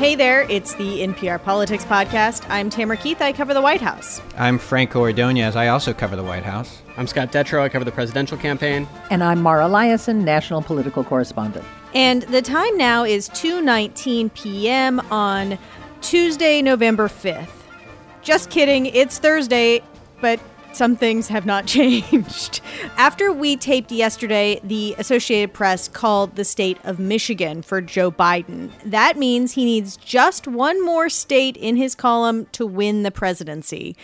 Hey there, it's the NPR Politics Podcast. I'm Tamara Keith. I cover the White House. I'm Franco Ordoñez. I also cover the White House. I'm Scott Detrow. I cover the presidential campaign. And I'm Mara Liasson, national political correspondent. And the time now is 2:19 p.m. on Tuesday, November 5th. Just kidding, it's Thursday, but some things have not changed. After we taped yesterday, the Associated Press called the state of Michigan for Joe Biden. That means he needs just one more state in his column to win the presidency.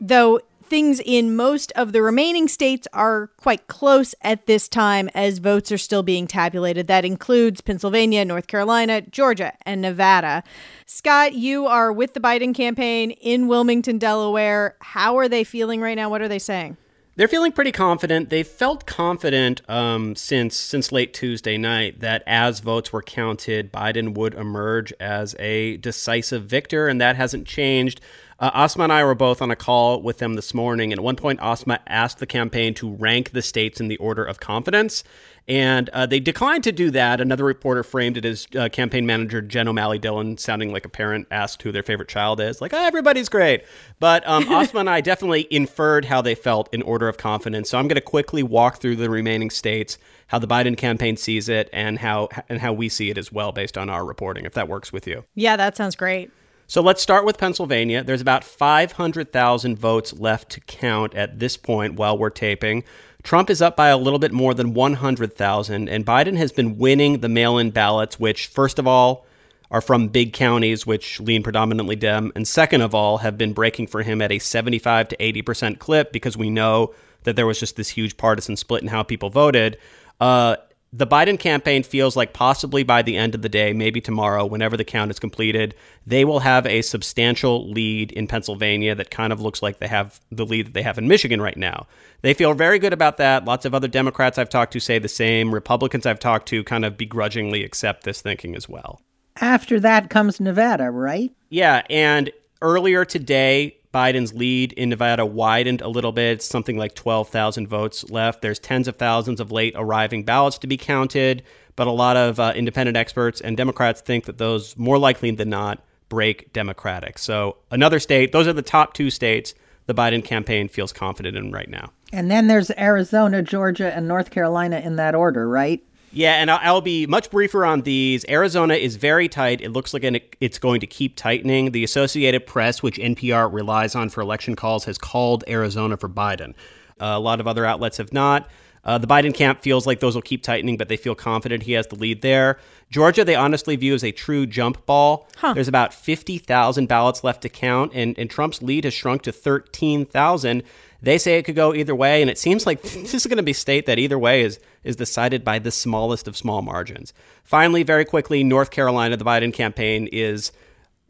Though things in most of the remaining states are quite close at this time as votes are still being tabulated. That includes Pennsylvania, North Carolina, Georgia, and Nevada. Scott, you are with the Biden campaign in Wilmington, Delaware. How are they feeling right now? What are they saying? They're feeling pretty confident. They felt confident um, since since late Tuesday night that as votes were counted, Biden would emerge as a decisive victor, and that hasn't changed. Uh, Asma and I were both on a call with them this morning, and at one point, Asma asked the campaign to rank the states in the order of confidence, and uh, they declined to do that. Another reporter framed it as uh, campaign manager Jen O'Malley Dillon, sounding like a parent asked who their favorite child is, like, oh, everybody's great. But um, Asma and I definitely inferred how they felt in order of confidence. So I'm going to quickly walk through the remaining states, how the Biden campaign sees it, and how and how we see it as well, based on our reporting. If that works with you. Yeah, that sounds great. So let's start with Pennsylvania. There's about 500,000 votes left to count at this point while we're taping. Trump is up by a little bit more than 100,000, and Biden has been winning the mail in ballots, which, first of all, are from big counties, which lean predominantly Dem, and second of all, have been breaking for him at a 75 to 80% clip because we know that there was just this huge partisan split in how people voted. Uh, the Biden campaign feels like possibly by the end of the day, maybe tomorrow, whenever the count is completed, they will have a substantial lead in Pennsylvania that kind of looks like they have the lead that they have in Michigan right now. They feel very good about that. Lots of other Democrats I've talked to say the same. Republicans I've talked to kind of begrudgingly accept this thinking as well. After that comes Nevada, right? Yeah. And earlier today, Biden's lead in Nevada widened a little bit, something like 12,000 votes left. There's tens of thousands of late arriving ballots to be counted, but a lot of uh, independent experts and Democrats think that those more likely than not break Democratic. So, another state, those are the top two states the Biden campaign feels confident in right now. And then there's Arizona, Georgia, and North Carolina in that order, right? Yeah, and I'll be much briefer on these. Arizona is very tight. It looks like it's going to keep tightening. The Associated Press, which NPR relies on for election calls, has called Arizona for Biden. Uh, a lot of other outlets have not. Uh, the Biden camp feels like those will keep tightening, but they feel confident he has the lead there. Georgia, they honestly view as a true jump ball. Huh. There's about 50,000 ballots left to count, and, and Trump's lead has shrunk to 13,000. They say it could go either way, and it seems like this is going to be state that either way is is decided by the smallest of small margins. Finally, very quickly, North Carolina, the Biden campaign is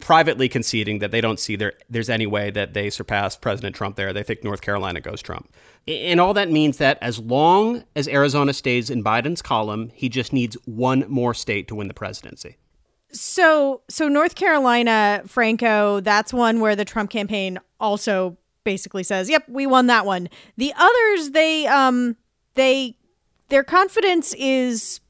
privately conceding that they don't see there there's any way that they surpass President Trump there. They think North Carolina goes Trump. And all that means that as long as Arizona stays in Biden's column, he just needs one more state to win the presidency. So, so North Carolina, Franco, that's one where the Trump campaign also basically says, "Yep, we won that one." The others, they um they their confidence is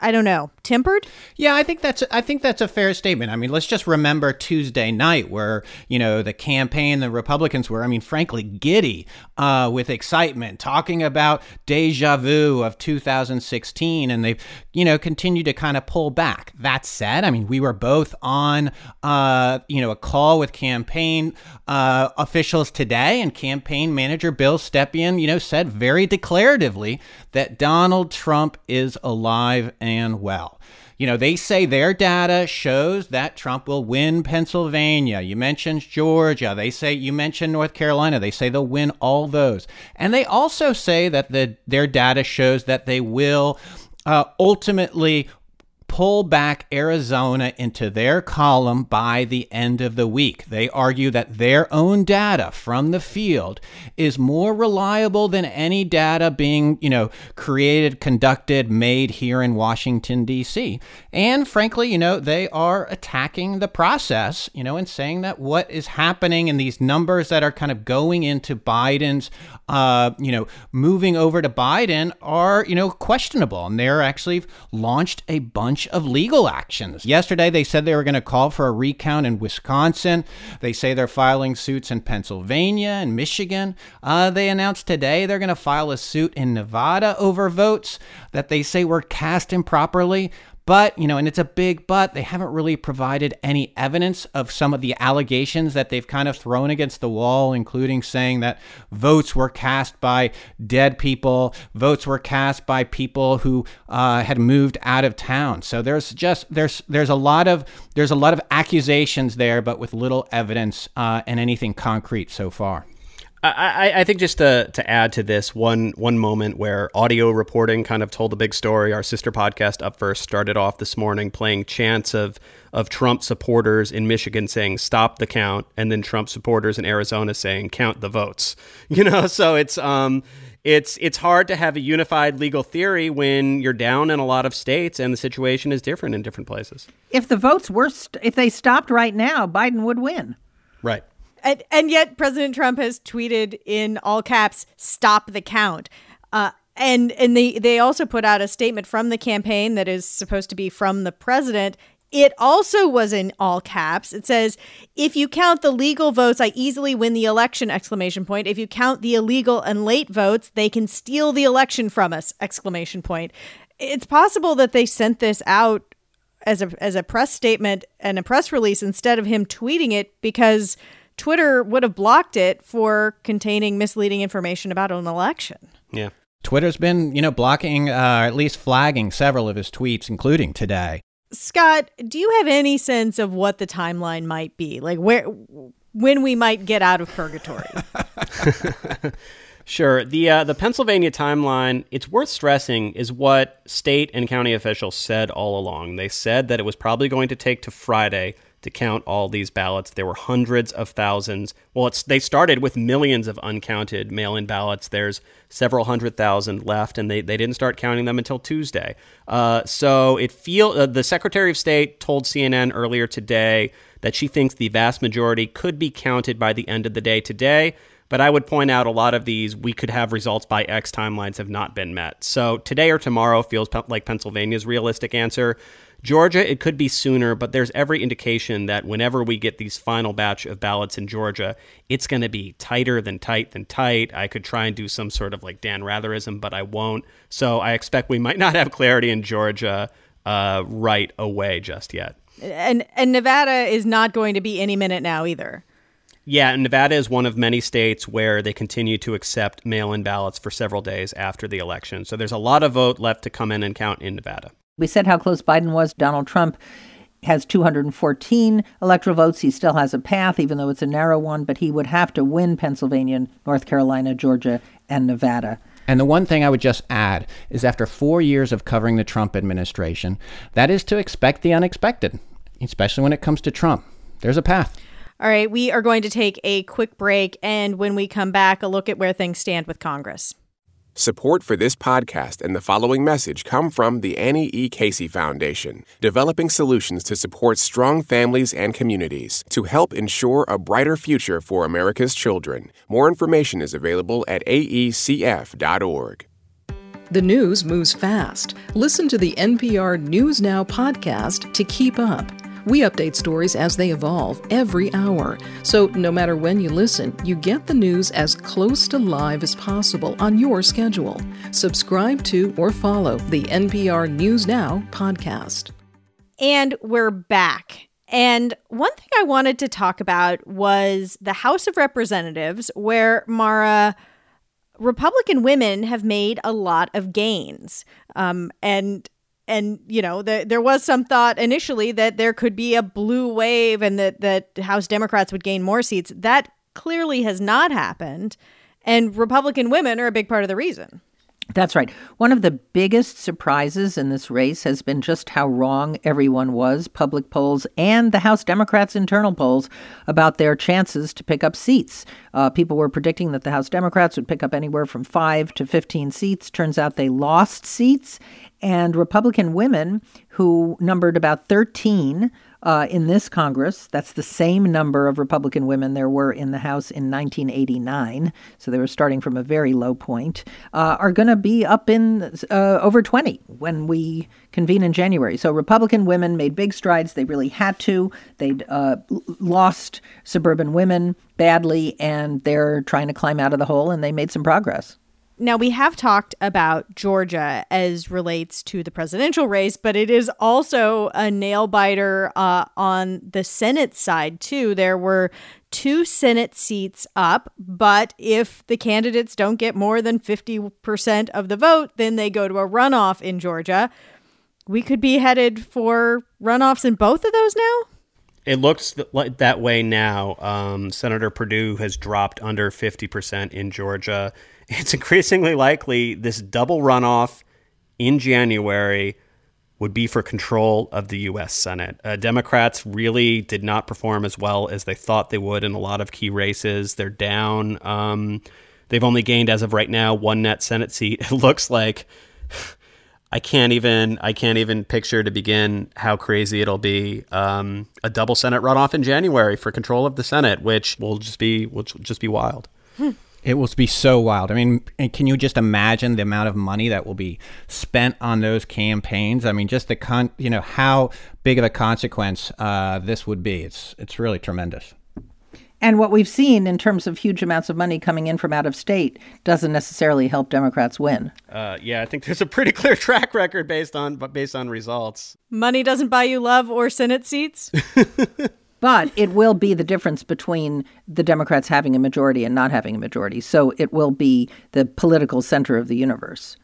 I don't know, tempered? Yeah, I think that's I think that's a fair statement. I mean, let's just remember Tuesday night where you know the campaign, the Republicans were, I mean, frankly, giddy uh, with excitement, talking about deja vu of 2016, and they've you know continued to kind of pull back. That said, I mean, we were both on uh, you know a call with campaign uh, officials today, and campaign manager Bill Stepien, you know, said very declaratively that Donald Trump is alive and well. You know, they say their data shows that Trump will win Pennsylvania. You mentioned Georgia. They say you mentioned North Carolina. They say they'll win all those. And they also say that the their data shows that they will uh, ultimately pull back Arizona into their column by the end of the week. They argue that their own data from the field is more reliable than any data being, you know, created, conducted, made here in Washington D.C. And frankly, you know, they are attacking the process, you know, and saying that what is happening in these numbers that are kind of going into Biden's uh, you know, moving over to Biden are, you know, questionable. And they're actually launched a bunch bunch of legal actions. Yesterday, they said they were going to call for a recount in Wisconsin. They say they're filing suits in Pennsylvania and Michigan. Uh, they announced today they're going to file a suit in Nevada over votes that they say were cast improperly. But, you know, and it's a big but, they haven't really provided any evidence of some of the allegations that they've kind of thrown against the wall, including saying that votes were cast by dead people, votes were cast by people who uh, had moved out of town. So there's just there's there's a lot of there's a lot of accusations there, but with little evidence uh, and anything concrete so far. I, I, think just to, to add to this one one moment where audio reporting kind of told a big story. Our sister podcast Up First started off this morning playing chants of of Trump supporters in Michigan saying "Stop the count," and then Trump supporters in Arizona saying "Count the votes." You know, so it's um it's it's hard to have a unified legal theory when you're down in a lot of states and the situation is different in different places. If the votes were st- if they stopped right now, Biden would win. Right. And, and yet, President Trump has tweeted in all caps, "Stop the count." Uh, and and they they also put out a statement from the campaign that is supposed to be from the president. It also was in all caps. It says, "If you count the legal votes, I easily win the election!" Exclamation point. If you count the illegal and late votes, they can steal the election from us! Exclamation point. It's possible that they sent this out as a as a press statement and a press release instead of him tweeting it because Twitter would have blocked it for containing misleading information about an election. Yeah. Twitter's been, you know, blocking, uh, at least flagging several of his tweets, including today. Scott, do you have any sense of what the timeline might be? Like where, when we might get out of purgatory? Sure. The uh, the Pennsylvania timeline, it's worth stressing, is what state and county officials said all along. They said that it was probably going to take to Friday to count all these ballots. There were hundreds of thousands. Well, they started with millions of uncounted mail-in ballots. There's several hundred thousand left, and they, they didn't start counting them until Tuesday. Uh, so it feel uh, the Secretary of State told CNN earlier today that she thinks the vast majority could be counted by the end of the day today. But I would point out a lot of these we could have results by X timelines have not been met. So today or tomorrow feels pe- like Pennsylvania's realistic answer. Georgia, it could be sooner, but there's every indication that whenever we get these final batch of ballots in Georgia, it's going to be tighter than tight than tight. I could try and do some sort of like Dan Ratherism, but I won't. So I expect we might not have clarity in Georgia uh, right away just yet. And and Nevada is not going to be any minute now either. Yeah, Nevada is one of many states where they continue to accept mail in ballots for several days after the election. So there's a lot of vote left to come in and count in Nevada. We said how close Biden was. Donald Trump has 214 electoral votes. He still has a path, even though it's a narrow one, but he would have to win Pennsylvania, North Carolina, Georgia, and Nevada. And the one thing I would just add is after four years of covering the Trump administration, that is to expect the unexpected, especially when it comes to Trump. There's a path. All right, we are going to take a quick break. And when we come back, a look at where things stand with Congress. Support for this podcast and the following message come from the Annie E. Casey Foundation, developing solutions to support strong families and communities to help ensure a brighter future for America's children. More information is available at aecf.org. The news moves fast. Listen to the NPR News Now podcast to keep up. We update stories as they evolve every hour. So no matter when you listen, you get the news as close to live as possible on your schedule. Subscribe to or follow the NPR News Now podcast. And we're back. And one thing I wanted to talk about was the House of Representatives, where Mara. Republican women have made a lot of gains. Um, and and you know the, there was some thought initially that there could be a blue wave and that that House Democrats would gain more seats. That clearly has not happened, and Republican women are a big part of the reason. That's right. One of the biggest surprises in this race has been just how wrong everyone was, public polls and the House Democrats' internal polls, about their chances to pick up seats. Uh, people were predicting that the House Democrats would pick up anywhere from 5 to 15 seats. Turns out they lost seats. And Republican women, who numbered about 13 uh, in this Congress. That's the same number of Republican women there were in the House in 1989. So they were starting from a very low point. Uh, are going to be up in uh, over 20 when we convene in January. So Republican women made big strides. They really had to. They'd uh, lost suburban women badly, and they're trying to climb out of the hole, and they made some progress. Now, we have talked about Georgia as relates to the presidential race, but it is also a nail biter uh, on the Senate side, too. There were two Senate seats up, but if the candidates don't get more than 50% of the vote, then they go to a runoff in Georgia. We could be headed for runoffs in both of those now? It looks like that way now. Um, Senator Perdue has dropped under 50% in Georgia it's increasingly likely this double runoff in January would be for control of the U.S. Senate. Uh, Democrats really did not perform as well as they thought they would in a lot of key races. They're down. Um, they've only gained, as of right now, one net Senate seat. It looks like. I can't even I can't even picture to begin how crazy it'll be. Um, a double Senate runoff in January for control of the Senate, which will just be will just be wild. Hmm. It will be so wild. I mean, can you just imagine the amount of money that will be spent on those campaigns? I mean, just the con, you know, how big of a consequence uh, this would be. It's it's really tremendous. And what we've seen in terms of huge amounts of money coming in from out of state doesn't necessarily help Democrats win. Uh, yeah, I think there's a pretty clear track record based on based on results. Money doesn't buy you love or Senate seats. But it will be the difference between the Democrats having a majority and not having a majority. So it will be the political center of the universe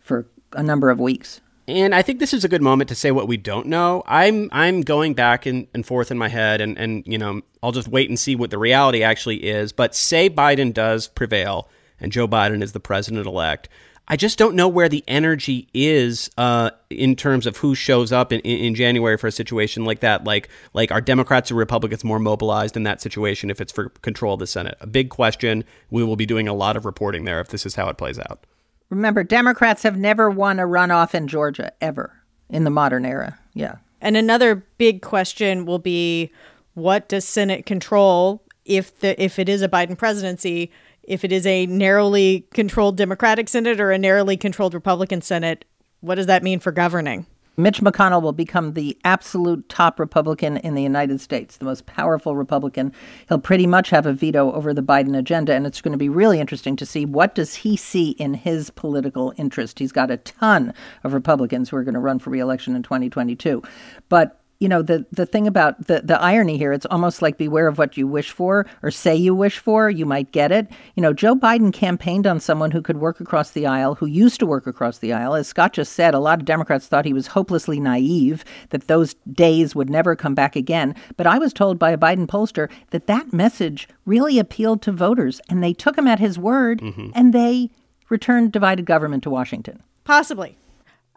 for a number of weeks. And I think this is a good moment to say what we don't know. I'm I'm going back and, and forth in my head and, and you know, I'll just wait and see what the reality actually is. But say Biden does prevail and Joe Biden is the president elect. I just don't know where the energy is uh, in terms of who shows up in, in, January for a situation like that. Like, like are Democrats or Republicans more mobilized in that situation if it's for control of the Senate? A big question. We will be doing a lot of reporting there if this is how it plays out. Remember, Democrats have never won a runoff in Georgia ever in the modern era. Yeah. And another big question will be what does Senate control if the if it is a Biden presidency? if it is a narrowly controlled Democratic Senate or a narrowly controlled Republican Senate, what does that mean for governing? Mitch McConnell will become the absolute top Republican in the United States, the most powerful Republican. He'll pretty much have a veto over the Biden agenda, and it's going to be really interesting to see what does he see in his political interest. He's got a ton of Republicans who are going to run for reelection in 2022. But you know the the thing about the the irony here it's almost like beware of what you wish for or say you wish for you might get it. You know joe biden campaigned on someone who could work across the aisle who used to work across the aisle. As scott just said a lot of democrats thought he was hopelessly naive that those days would never come back again. But i was told by a biden pollster that that message really appealed to voters and they took him at his word mm-hmm. and they returned divided government to washington. Possibly.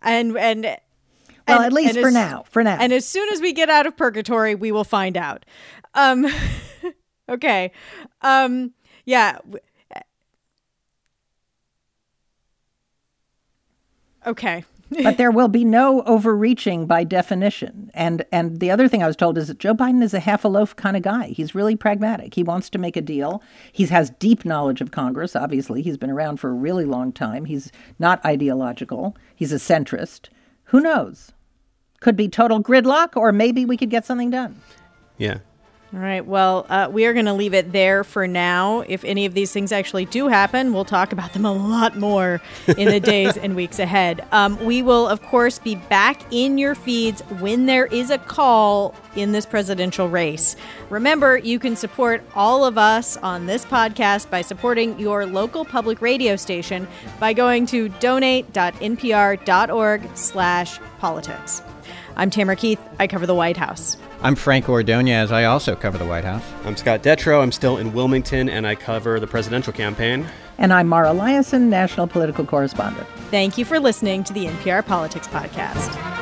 And and well, and, at least for as, now. For now. And as soon as we get out of purgatory, we will find out. Um, okay. Um, yeah. Okay. but there will be no overreaching by definition. And and the other thing I was told is that Joe Biden is a half a loaf kind of guy. He's really pragmatic. He wants to make a deal. He has deep knowledge of Congress. Obviously, he's been around for a really long time. He's not ideological. He's a centrist. Who knows? Could be total gridlock, or maybe we could get something done. Yeah. All right. Well, uh, we are going to leave it there for now. If any of these things actually do happen, we'll talk about them a lot more in the days and weeks ahead. Um, we will, of course, be back in your feeds when there is a call in this presidential race. Remember, you can support all of us on this podcast by supporting your local public radio station by going to donate.npr.org/politics. I'm Tamara Keith. I cover the White House. I'm Frank Ordoñez. I also cover the White House. I'm Scott Detrow. I'm still in Wilmington, and I cover the presidential campaign. And I'm Mara Liasson, national political correspondent. Thank you for listening to the NPR Politics Podcast.